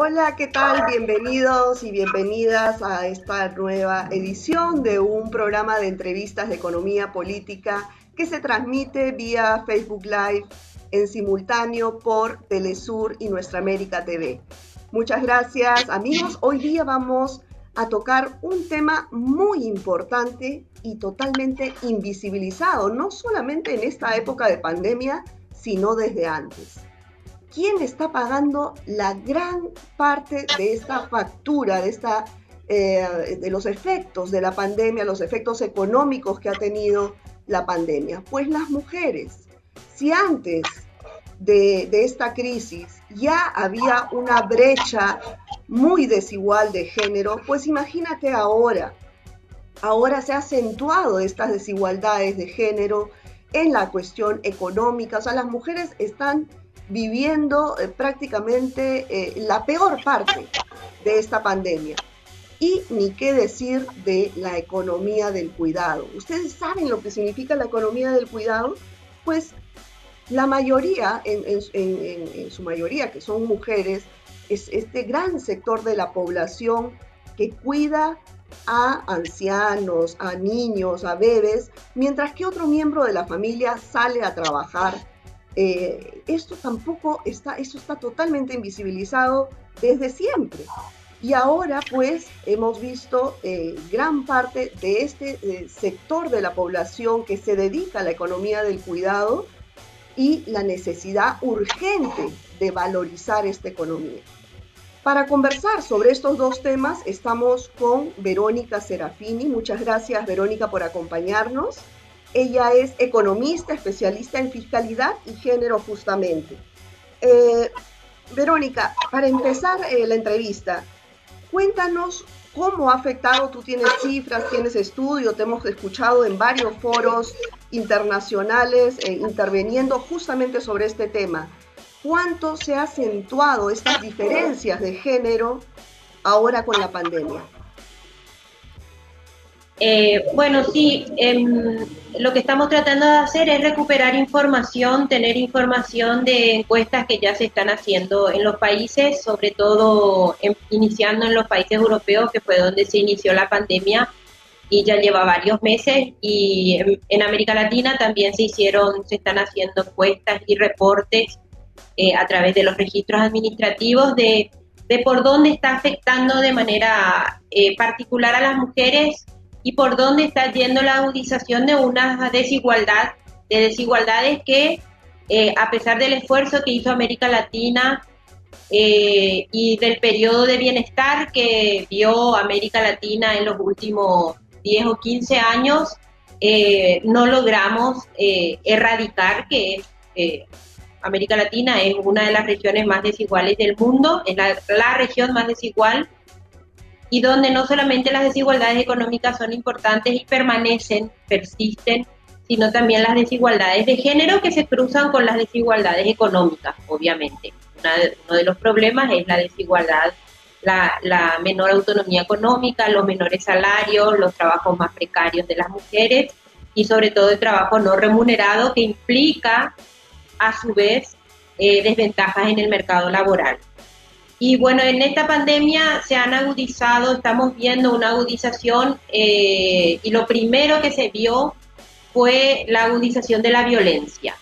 Hola, ¿qué tal? Bienvenidos y bienvenidas a esta nueva edición de un programa de entrevistas de economía política que se transmite vía Facebook Live en simultáneo por Telesur y Nuestra América TV. Muchas gracias amigos. Hoy día vamos a tocar un tema muy importante y totalmente invisibilizado, no solamente en esta época de pandemia, sino desde antes. ¿Quién está pagando la gran parte de esta factura, de, esta, eh, de los efectos de la pandemia, los efectos económicos que ha tenido la pandemia? Pues las mujeres. Si antes de, de, esta crisis ya había una brecha muy desigual de género, pues imagínate ahora. Ahora se ha acentuado estas desigualdades de género en la cuestión económica. O sea, las mujeres están viviendo eh, prácticamente eh, la peor parte de esta pandemia. Y ni qué decir de la economía del cuidado. ¿Ustedes saben lo que significa la economía del cuidado? Pues la mayoría, en, su mayoría, que son mujeres, es este gran sector de la población que cuida a ancianos, a niños, a bebés, mientras que otro miembro de la familia sale a trabajar eh, esto tampoco está, esto está totalmente invisibilizado desde siempre. Y ahora pues hemos visto eh, gran parte de este eh, sector de la población que se dedica a la economía del cuidado y la necesidad urgente de valorizar esta economía. Para conversar sobre estos dos temas estamos con Verónica Serafini. Muchas gracias Verónica por acompañarnos. Ella es economista, especialista en fiscalidad y género justamente. Eh, Verónica, para empezar eh, la entrevista, cuéntanos cómo ha afectado, tú tienes cifras, tienes estudio, te hemos escuchado en varios foros internacionales eh, interviniendo justamente sobre este tema. ¿Cuánto se ha acentuado estas diferencias de género ahora con la pandemia? Eh, bueno, sí, em, lo que estamos tratando de hacer es recuperar información, tener información de encuestas que ya se están haciendo en los países, sobre todo em, iniciando en los países europeos, que fue donde se inició la pandemia y ya lleva varios meses. Y en, América Latina también se hicieron, se están haciendo encuestas y reportes eh, a través de los registros administrativos de, de por dónde está afectando de manera eh, particular a las mujeres y por dónde está yendo la agudización de una desigualdad, de desigualdades que eh, a pesar del esfuerzo que hizo América Latina eh, y del periodo de bienestar que vio América Latina en los últimos 10 o 15 años, eh, no logramos erradicar que América Latina es una de las regiones más desiguales del mundo, es la región más desigual y donde no solamente las desigualdades económicas son importantes y permanecen, persisten, sino también las desigualdades de género que se cruzan con las desigualdades económicas, obviamente. uno de los problemas es la desigualdad, la, menor autonomía económica, los menores salarios, los trabajos más precarios de las mujeres y sobre todo el trabajo no remunerado que implica a su vez eh, desventajas en el mercado laboral. Y bueno, en esta pandemia se han agudizado, estamos viendo una agudización eh, y lo primero que se vio fue la agudización de la violencia,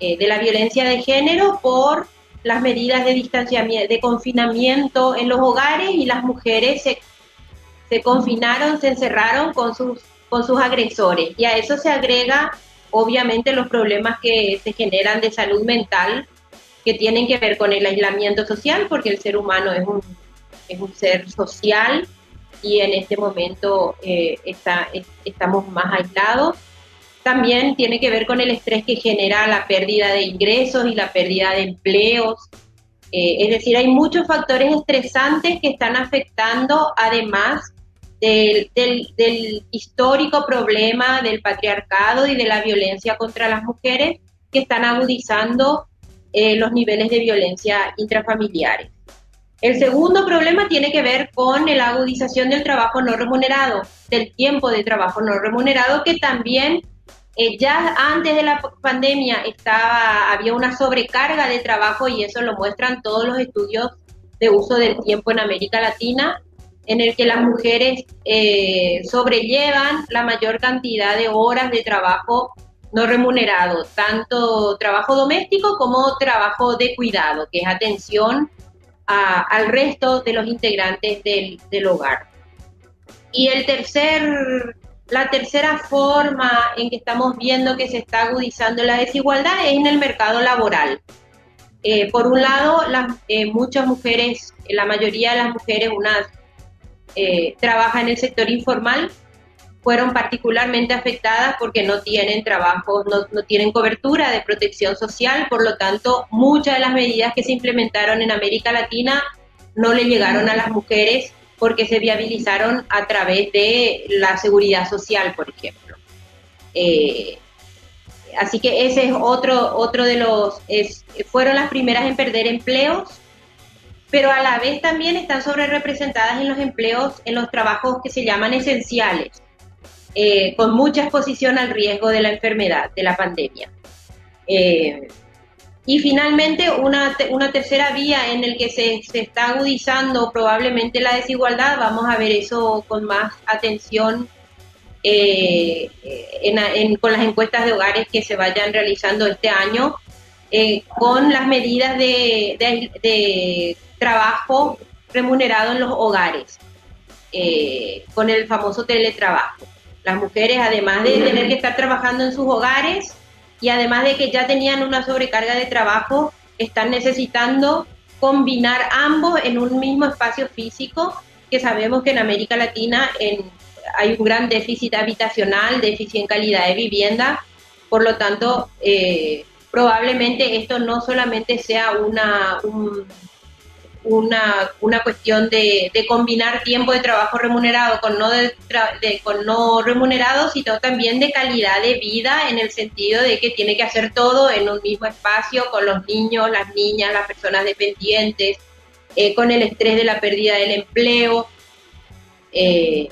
eh, de la violencia de género por las medidas de distanciamiento, de confinamiento en los hogares y las mujeres se, se confinaron, se encerraron con sus, con sus agresores. Y a eso se agrega obviamente los problemas que se generan de salud mental que tienen que ver con el aislamiento social, porque el ser humano es un, es un ser social y en este momento eh, está, estamos más aislados. También tiene que ver con el estrés que genera la pérdida de ingresos y la pérdida de empleos. Eh, es decir, hay muchos factores estresantes que están afectando, además del, del, del histórico problema del patriarcado y de la violencia contra las mujeres, que están agudizando eh, los niveles de violencia intrafamiliares. El segundo problema tiene que ver con la agudización del trabajo no remunerado, del tiempo de trabajo no remunerado, que también eh, ya antes de la pandemia estaba, había una sobrecarga de trabajo y eso lo muestran todos los estudios de uso del tiempo en América Latina, en el que las mujeres eh, sobrellevan la mayor cantidad de horas de trabajo no remunerado, tanto trabajo doméstico como trabajo de cuidado, que es atención al resto de los integrantes del, del hogar. Y el tercer la tercera forma en que estamos viendo que se está agudizando la desigualdad es en el mercado laboral. Eh, por un lado, las, eh, muchas mujeres, la mayoría de las mujeres, unas eh, trabajan en el sector informal, fueron particularmente afectadas porque no tienen trabajo, no, no, tienen cobertura de protección social, por lo tanto, muchas de las medidas que se implementaron en América Latina no le llegaron a las mujeres porque se viabilizaron a través de la seguridad social, por ejemplo. Eh, así que ese es otro, otro de los, fueron las primeras en perder empleos, pero a la vez también están sobre representadas en los empleos, en los trabajos que se llaman esenciales, eh, con mucha exposición al riesgo de la enfermedad, de la pandemia. Eh, y finalmente, una, una tercera vía en el que se, se, está agudizando probablemente la desigualdad, vamos a ver eso con más atención eh, con las encuestas de hogares que se vayan realizando este año, eh, con las medidas de, trabajo remunerado en los hogares, con el famoso teletrabajo. Las mujeres, además de tener que estar trabajando en sus hogares, y además de que ya tenían una sobrecarga de trabajo, están necesitando combinar ambos en un mismo espacio físico, que sabemos que en América Latina hay un gran déficit habitacional, déficit en calidad de vivienda, por lo tanto, eh, probablemente esto no solamente sea una, una, una cuestión de, combinar tiempo de trabajo remunerado con no, de, con no remunerado, sino también de calidad de vida en el sentido de que tiene que hacer todo en un mismo espacio con los niños, las niñas, las personas dependientes, eh, con el estrés de la pérdida del empleo. Eh,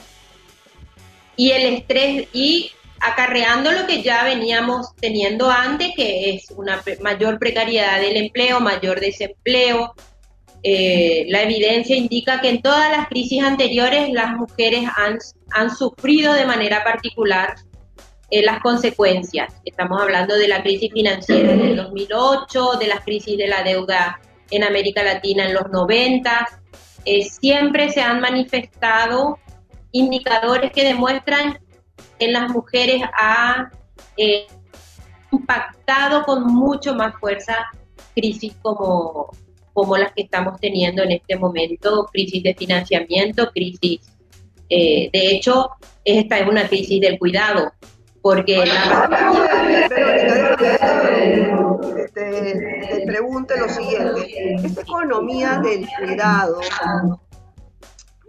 y el estrés y acarreando lo que ya veníamos teniendo antes, que es una mayor precariedad del empleo, mayor desempleo, eh, la evidencia indica que en todas las crisis anteriores las mujeres han, han sufrido de manera particular eh, las consecuencias. Estamos hablando de la crisis financiera del 2008, de las crisis de la deuda en América Latina en los 90. Eh, siempre se han manifestado indicadores que demuestran que las mujeres ha impactado con mucho más fuerza crisis como como las que estamos teniendo en este momento, crisis de financiamiento, crisis, eh, de hecho, esta es una crisis del cuidado, porque la... te, pregunte lo siguiente, esta economía del cuidado,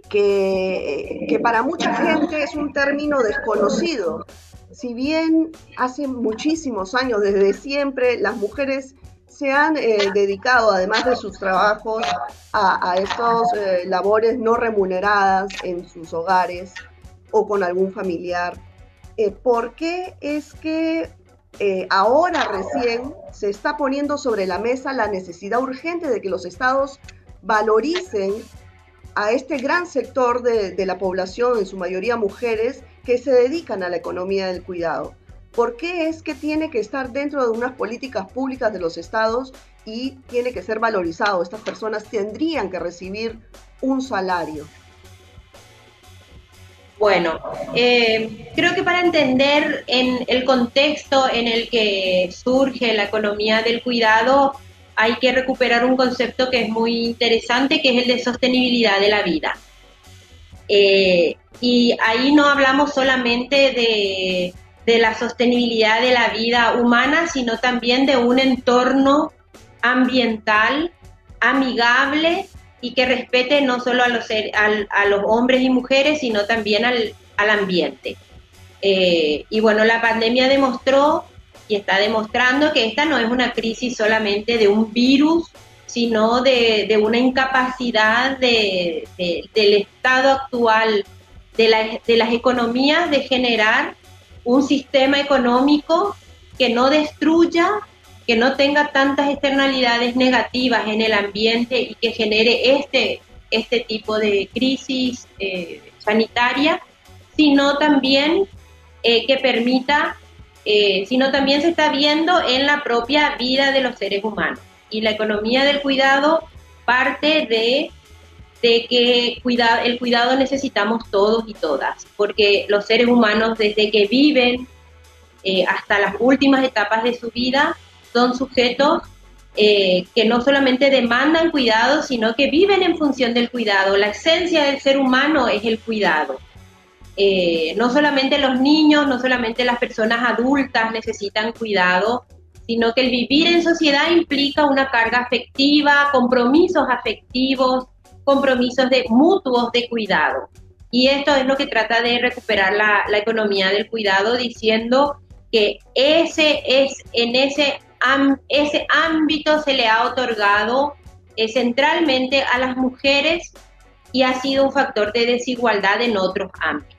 que, que para mucha gente es un término desconocido, si bien hace muchísimos años, desde siempre, las mujeres se han eh, dedicado, además de sus trabajos, a, estas eh, labores no remuneradas en sus hogares o con algún familiar. Eh, ¿Por qué es que ahora recién se está poniendo sobre la mesa la necesidad urgente de que los estados valoricen a este gran sector de la población, en su mayoría mujeres, que se dedican a la economía del cuidado? ¿Por qué es que tiene que estar dentro de unas políticas públicas de los estados y tiene que ser valorizado? Estas personas tendrían que recibir un salario. Bueno, eh, creo que para entender en el contexto en el que surge la economía del cuidado, hay que recuperar un concepto que es muy interesante, que es el de sostenibilidad de la vida. Eh, y ahí no hablamos solamente de de la sostenibilidad de la vida humana, sino también de un entorno ambiental amigable y que respete no solo a los, a los hombres y mujeres, sino también al, ambiente. Eh, y bueno, la pandemia demostró y está demostrando que esta no es una crisis solamente de un virus, sino de, una incapacidad de, del estado actual de, de las economías de generar un sistema económico que no destruya, que no tenga tantas externalidades negativas en el ambiente y que genere este, este tipo de crisis eh, sanitaria, sino también eh, que permita, eh, sino también se está viendo en la propia vida de los seres humanos. Y la economía del cuidado parte de, de que el cuidado necesitamos todos y todas, porque los seres humanos desde que viven hasta las últimas etapas de su vida son sujetos eh, que no solamente demandan cuidado, sino que viven en función del cuidado. La esencia del ser humano es el cuidado. Eh, no solamente los niños, no solamente las personas adultas necesitan cuidado, sino que el vivir en sociedad implica una carga afectiva, compromisos afectivos, compromisos de mutuos de cuidado. Y esto es lo que trata de recuperar la, economía del cuidado, diciendo que ese es en ese ese ámbito se le ha otorgado eh, centralmente a las mujeres y ha sido un factor de desigualdad en otros ámbitos.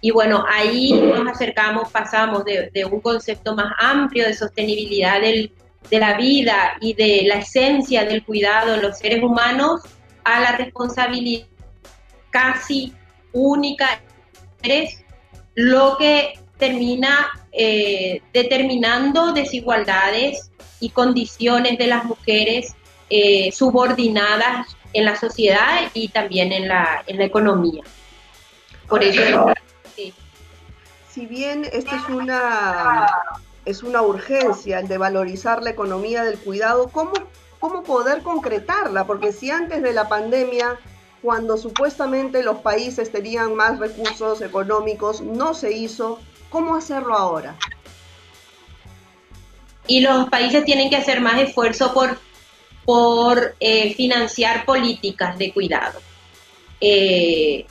Y bueno, ahí nos acercamos, pasamos de, un concepto más amplio de sostenibilidad de la vida y de la esencia del cuidado de los seres humanos a la responsabilidad casi única, lo que termina eh, determinando desigualdades y condiciones de las mujeres eh, subordinadas en la sociedad y también en la, en la economía. Por eso... Si bien esta es una, es una urgencia, el de valorizar la economía del cuidado, ¿cómo, ¿cómo poder concretarla? Porque si antes de la pandemia cuando supuestamente los países tenían más recursos económicos, no se hizo, ¿Cómo hacerlo ahora? Y los países tienen que hacer más esfuerzo por, por eh, financiar políticas de cuidado. Eh,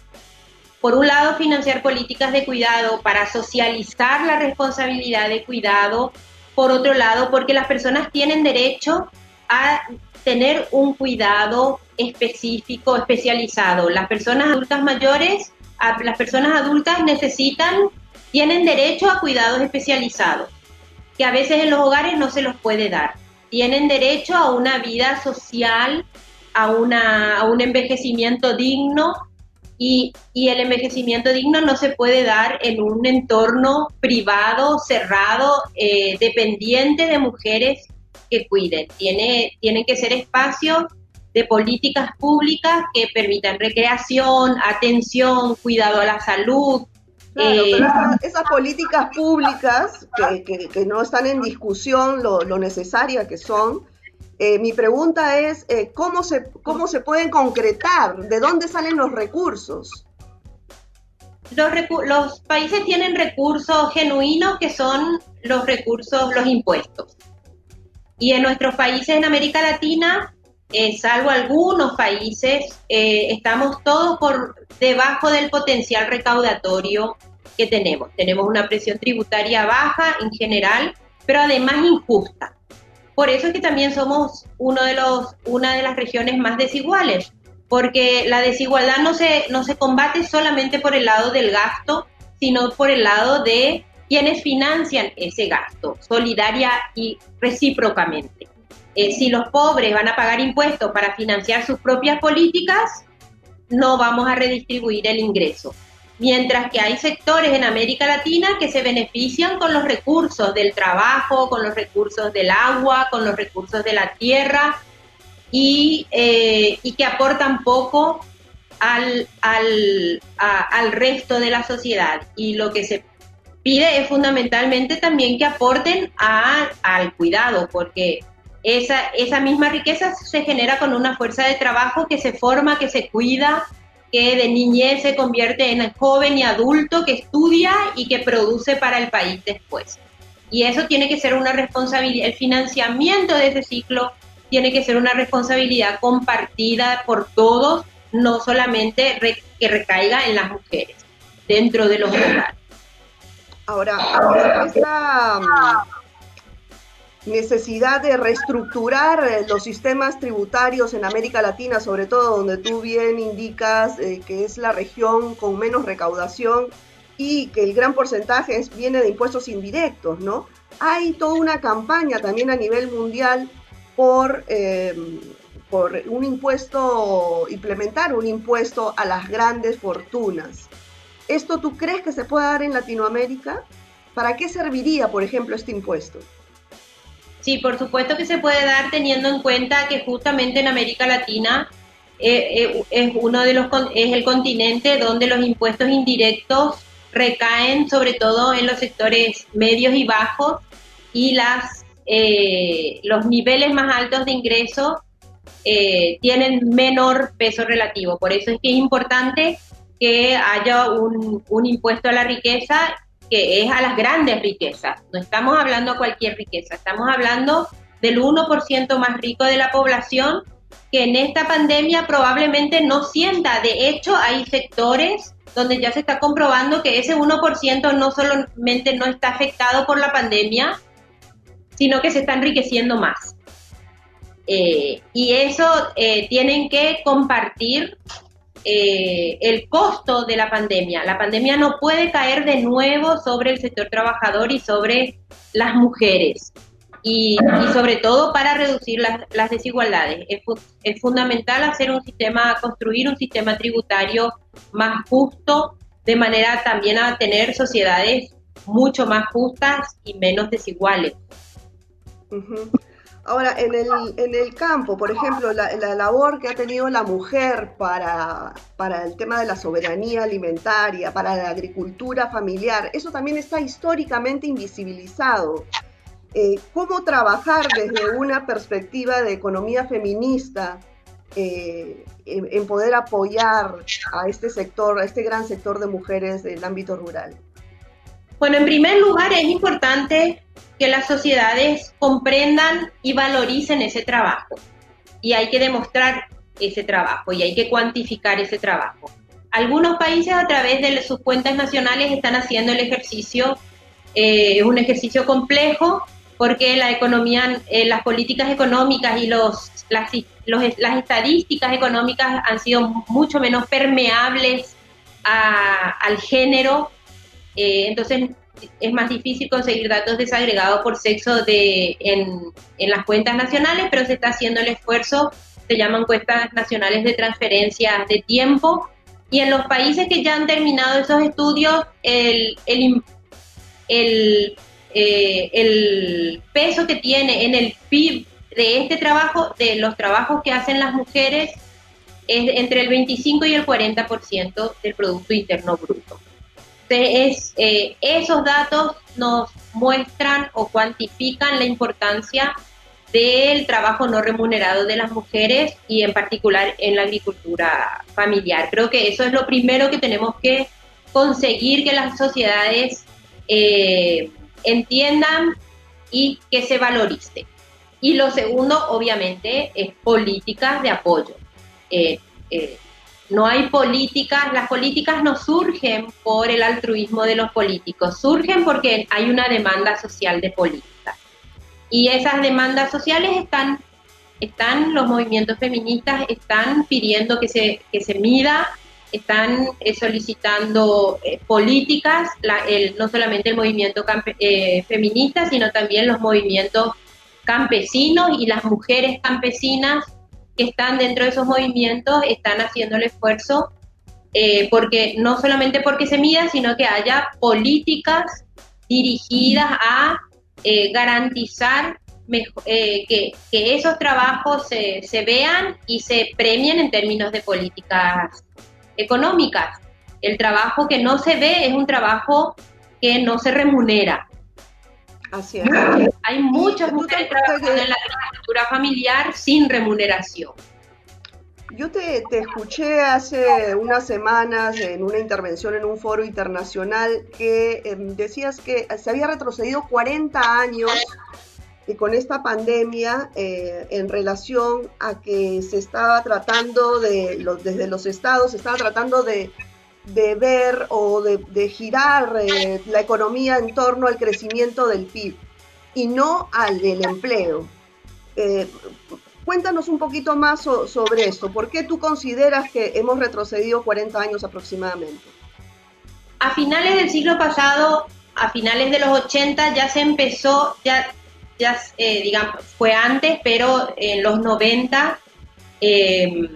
por un lado, financiar políticas de cuidado para socializar la responsabilidad de cuidado. Por otro lado, porque las personas tienen derecho a tener un cuidado específico, especializado. Las personas adultas mayores, las personas adultas necesitan tienen derecho a cuidados especializados, que a veces en los hogares no se los puede dar. Tienen derecho a una vida social, a, una, un envejecimiento digno y, el envejecimiento digno no se puede dar en un entorno privado, cerrado, eh, dependiente de mujeres que cuiden. Tiene, tienen que ser espacios de políticas públicas que permitan recreación, atención, cuidado a la salud, Claro, pero eh, esas, políticas públicas que, no están en discusión lo, necesarias que son, eh, mi pregunta es, eh, ¿cómo, se, ¿cómo se pueden concretar? ¿De dónde salen los recursos? Los, los países tienen recursos genuinos que son los recursos, los impuestos. Y en nuestros países en América Latina, salvo algunos países, estamos todos por debajo del potencial recaudatorio que tenemos. Tenemos una presión tributaria baja en general, pero además injusta. Por eso es que también somos uno de los, una de las regiones más desiguales, porque la desigualdad no se, no se combate solamente por el lado del gasto, sino por el lado de quienes financian ese gasto, solidaria y recíprocamente. Eh, si los pobres van a pagar impuestos para financiar sus propias políticas, no vamos a redistribuir el ingreso. Mientras que hay sectores en América Latina que se benefician con los recursos del trabajo, con los recursos del agua, con los recursos de la tierra y, eh, que aportan poco al, al, resto de la sociedad. Y lo que se pide es fundamentalmente también que aporten al cuidado, porque esa, esa misma riqueza se genera con una fuerza de trabajo que se forma, que se cuida, que de niñez se convierte en joven y adulto, que estudia y que produce para el país después. Y eso tiene que ser una responsabilidad, el financiamiento de ese ciclo tiene que ser una responsabilidad compartida por todos, no solamente que recaiga en las mujeres dentro de los hogares. Ahora, esta necesidad de reestructurar eh, los sistemas tributarios en América Latina, sobre todo donde tú bien indicas eh, que es la región con menos recaudación y que el gran porcentaje viene de impuestos indirectos, ¿no? hay toda una campaña también a nivel mundial por, eh, por un impuesto, implementar un impuesto a las grandes fortunas. ¿Esto tú crees que se puede dar en Latinoamérica? ¿Para qué serviría, por ejemplo, este impuesto? Sí, por supuesto que se puede dar teniendo en cuenta que justamente en América Latina eh, eh, es uno de los es el continente donde los impuestos indirectos recaen sobre todo en los sectores medios y bajos y las eh, los niveles más altos de ingreso tienen menor peso relativo. Por eso es que es importante que haya un, impuesto a la riqueza que es a las grandes riquezas. No estamos hablando de cualquier riqueza, estamos hablando del 1% más rico de la población que en esta pandemia probablemente no sienta. De hecho, hay sectores donde ya se está comprobando que ese 1% no solamente no está afectado por la pandemia, sino que se está enriqueciendo más. Eh, y eso eh, tienen que compartir eh, el costo de la pandemia. La pandemia no puede caer de nuevo sobre el sector trabajador y sobre las mujeres. Y, sobre todo para reducir las, desigualdades. Es, es, fundamental hacer un sistema, construir un sistema tributario más justo, de manera también a tener sociedades mucho más justas y menos desiguales. Ahora, en el, en el campo, por ejemplo, la, labor que ha tenido la mujer para, para el tema de la soberanía alimentaria, para la agricultura familiar, eso también está históricamente invisibilizado. Eh, ¿Cómo trabajar desde una perspectiva de economía feminista eh, en, en, poder apoyar a este sector, a este gran sector de mujeres del ámbito rural? Bueno, en primer lugar es importante que las sociedades comprendan y valoricen ese trabajo. Y hay que demostrar ese trabajo y hay que cuantificar ese trabajo. Algunos países a través de sus cuentas nacionales están haciendo el ejercicio, eh, es un ejercicio complejo porque la economía, eh, las políticas económicas y los, las, las estadísticas económicas han sido mucho menos permeables al género. Eh, entonces es más difícil conseguir datos desagregados por sexo de, en, las cuentas nacionales, pero se está haciendo el esfuerzo, se llaman cuentas nacionales de transferencia de tiempo, y en los países que ya han terminado esos estudios, el, el, eh, peso que tiene en el PIB de este trabajo, de los trabajos que hacen las mujeres, es entre el 25 y el 40% del Producto Interno Bruto es, eh, esos datos nos muestran o cuantifican la importancia del trabajo no remunerado de las mujeres y en particular en la agricultura familiar. Creo que eso es lo primero que tenemos que conseguir que las sociedades eh, entiendan y que se valorice. Y lo segundo, obviamente, es políticas de apoyo. Eh, no hay políticas, las políticas no surgen por el altruismo de los políticos, surgen porque hay una demanda social de política. Y esas demandas sociales están, están los movimientos feministas están pidiendo que se, que se mida, están eh, solicitando eh, políticas, no solamente el movimiento eh, feminista, sino también los movimientos campesinos y las mujeres campesinas que están dentro de esos movimientos están haciendo el esfuerzo, eh, porque no solamente porque se mida, sino que haya políticas dirigidas a eh, garantizar eh, que, esos trabajos se, se vean y se premien en términos de políticas económicas. El trabajo que no se ve es un trabajo que no se remunera. Así es. Hay muchas mujeres trabajando en la agricultura familiar sin remuneración. Yo te, escuché hace unas semanas en una intervención en un foro internacional que em, decías que se había retrocedido 40 años y con esta pandemia eh, en relación a que se estaba tratando de, los, desde los estados, se estaba tratando de de ver o de, girar eh, la economía en torno al crecimiento del PIB y no al del empleo. Eh, cuéntanos un poquito más sobre esto. ¿Por qué tú consideras que hemos retrocedido 40 años aproximadamente? A finales del siglo pasado a finales de los 80 ya se empezó, ya, ya eh, digamos, fue antes, pero en los 90 em,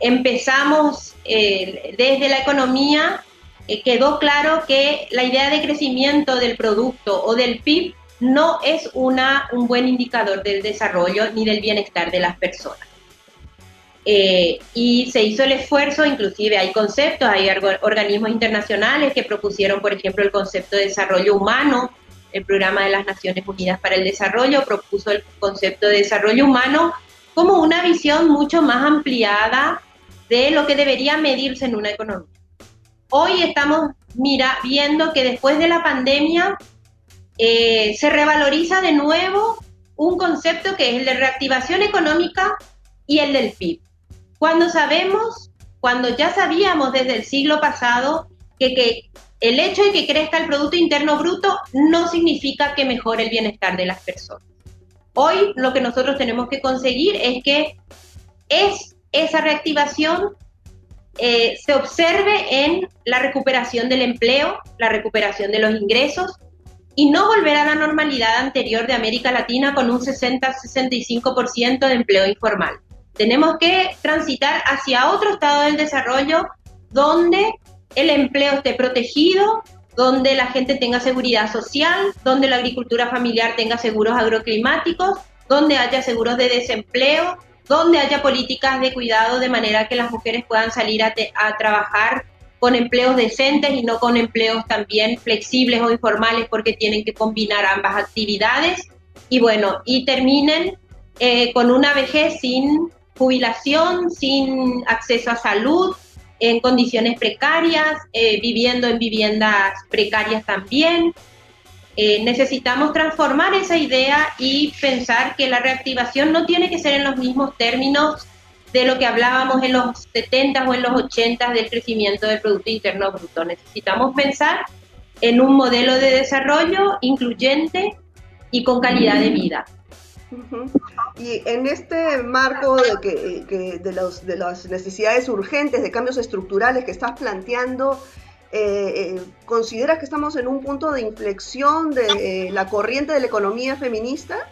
empezamos eh, desde la economía, eh, quedó claro que la idea de crecimiento del producto o del PIB no es una, un buen indicador del desarrollo ni del bienestar de las personas. Eh, y se hizo el esfuerzo, inclusive hay conceptos, hay organismos internacionales que propusieron, por ejemplo, el concepto de desarrollo humano, el programa de las Naciones Unidas para el Desarrollo propuso el concepto de desarrollo humano como una visión mucho más ampliada de lo que debería medirse en una economía. Hoy estamos mira, viendo que después de la pandemia eh, se revaloriza de nuevo un concepto que es el de reactivación económica y el del PIB. Cuando sabemos, cuando ya sabíamos desde el siglo pasado que, que el hecho de que crezca el Producto Interno Bruto no significa que mejore el bienestar de las personas. Hoy lo que nosotros tenemos que conseguir es que es esa reactivación eh, se observe en la recuperación del empleo, la recuperación de los ingresos y no volver a la normalidad anterior de América Latina con un 60-65% de empleo informal. Tenemos que transitar hacia otro estado del desarrollo donde el empleo esté protegido, donde la gente tenga seguridad social, donde la agricultura familiar tenga seguros agroclimáticos, donde haya seguros de desempleo, donde haya políticas de cuidado de manera que las mujeres puedan salir a, trabajar con empleos decentes y no con empleos también flexibles o informales porque tienen que combinar ambas actividades. Y bueno, y terminen eh, con una vejez sin jubilación, sin acceso a salud, en condiciones precarias, eh, viviendo en viviendas precarias también, eh, necesitamos transformar esa idea y pensar que la reactivación no tiene que ser en los mismos términos de lo que hablábamos en los 70 o en los 80 del crecimiento del Producto Interno Bruto. Necesitamos pensar en un modelo de desarrollo incluyente y con calidad de vida. Y en este marco de, que, de, los, de las necesidades urgentes, de cambios estructurales que estás planteando, eh, eh, ¿consideras que estamos en un punto de inflexión de eh, la corriente de la economía feminista?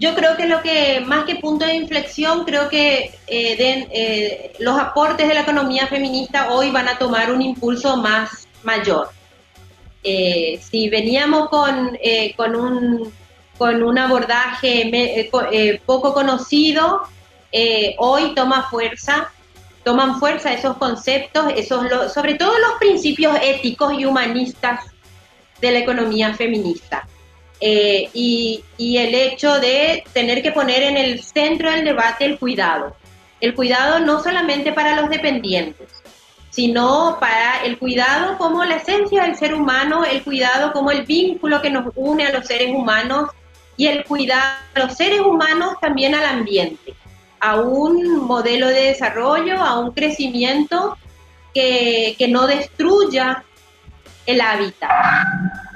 Yo creo que lo que, más que punto de inflexión, creo que eh, los aportes de la economía feminista hoy van a tomar un impulso más mayor. si veníamos con, con, un, con un abordaje poco conocido, hoy toma fuerza toman fuerza esos conceptos, esos, sobre todo los principios éticos y humanistas de la economía feminista. Eh, y, el hecho de tener que poner en el centro del debate el cuidado. El cuidado no solamente para los dependientes, sino para el cuidado como la esencia del ser humano, el cuidado como el vínculo que nos une a los seres humanos y el cuidado a los seres humanos también al ambiente a un modelo de desarrollo, a un crecimiento que, no destruya el hábitat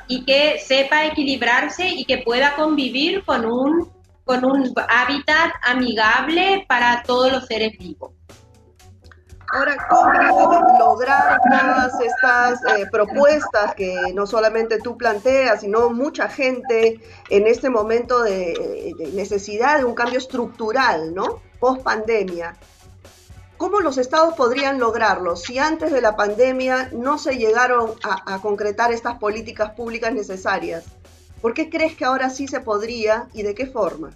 y que sepa equilibrarse y que pueda convivir con un, con un hábitat amigable para todos los seres vivos. Ahora, ¿cómo lograr todas estas eh, propuestas que no solamente tú planteas, sino mucha gente en este momento de, de necesidad de un cambio estructural, ¿no? Post pandemia. ¿Cómo los estados podrían lograrlo si antes de la pandemia no se llegaron a, concretar estas políticas públicas necesarias? ¿Por qué crees que ahora sí se podría y de qué forma?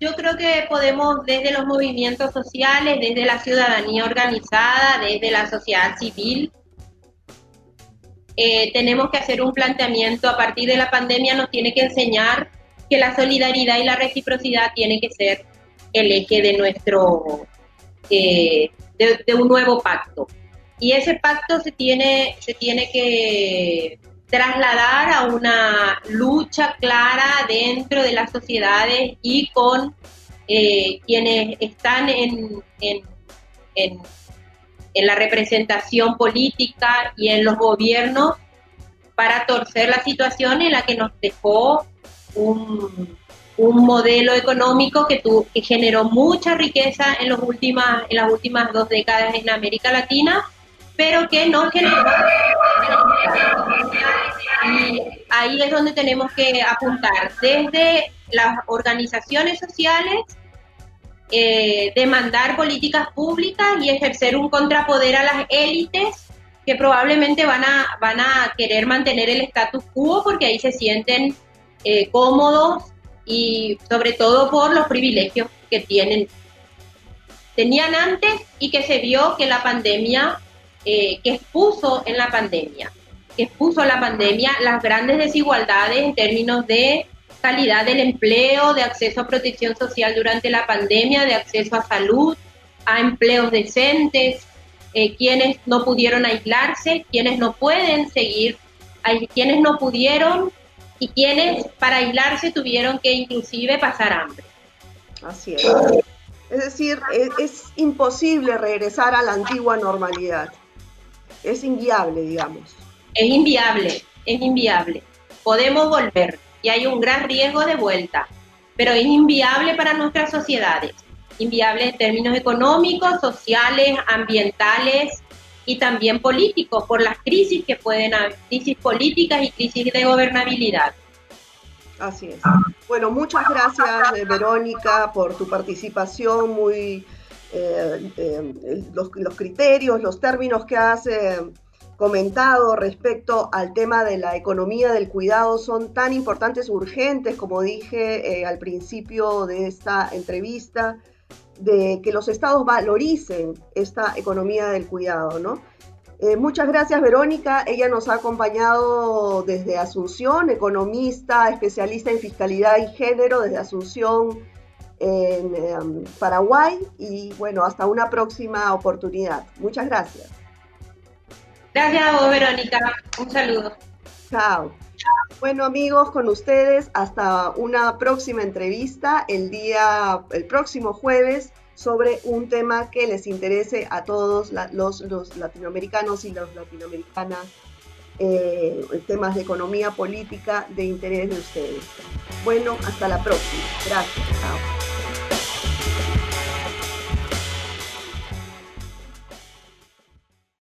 Yo creo que podemos desde los movimientos sociales, desde la ciudadanía organizada, desde la sociedad civil, eh, tenemos que hacer un planteamiento a partir de la pandemia, nos tiene que enseñar que la solidaridad y la reciprocidad tienen que ser el eje de nuestro, eh, de, un nuevo pacto. Y ese pacto se tiene, se tiene que trasladar a una lucha clara dentro de las sociedades y con eh, quienes están en, en, en, en, la representación política y en los gobiernos para torcer la situación en la que nos dejó un, modelo económico que, que generó mucha riqueza en, los últimas, en las últimas dos décadas en América Latina pero que no generó y ahí es donde tenemos que apuntar. Desde las organizaciones sociales eh, demandar políticas públicas y ejercer un contrapoder a las élites que probablemente van a, van a querer mantener el status quo porque ahí se sienten eh, cómodos y sobre todo por los privilegios que tienen. Tenían antes y que se vio que la pandemia, eh, que expuso en la pandemia, que expuso la pandemia las grandes desigualdades en términos de calidad del empleo, de acceso a protección social durante la pandemia, de acceso a salud, a empleos decentes, eh, quienes no pudieron aislarse, quienes no pueden seguir, quienes no pudieron y quienes para aislarse tuvieron que inclusive pasar hambre. Así es. Es decir, es, imposible regresar a la antigua normalidad. Es inviable, digamos. Es inviable, es inviable. Podemos volver y hay un gran riesgo de vuelta, pero es inviable para nuestras sociedades. Inviable en términos económicos, sociales, ambientales y también políticos, por las crisis que pueden haber, crisis políticas y crisis de gobernabilidad. Así es. Bueno, muchas gracias eh, Verónica por tu participación, muy eh, eh, los, criterios, los términos que has comentado respecto al tema de la economía del cuidado son tan importantes, urgentes, como dije al principio de esta entrevista, de que los estados valoricen esta economía del cuidado, ¿no? Eh, muchas gracias, Verónica. Ella nos ha acompañado desde Asunción, economista, especialista en fiscalidad y género desde Asunción, en em, Paraguay. Y bueno, hasta una próxima oportunidad. Muchas gracias. Gracias a vos, Verónica. Un saludo. Chao. Bueno amigos, con ustedes hasta una próxima entrevista el día, el próximo jueves sobre un tema que les interese a todos los, los, latinoamericanos y las latinoamericanas, eh, temas de economía política de interés de ustedes. Bueno, hasta la próxima. Gracias. Chao.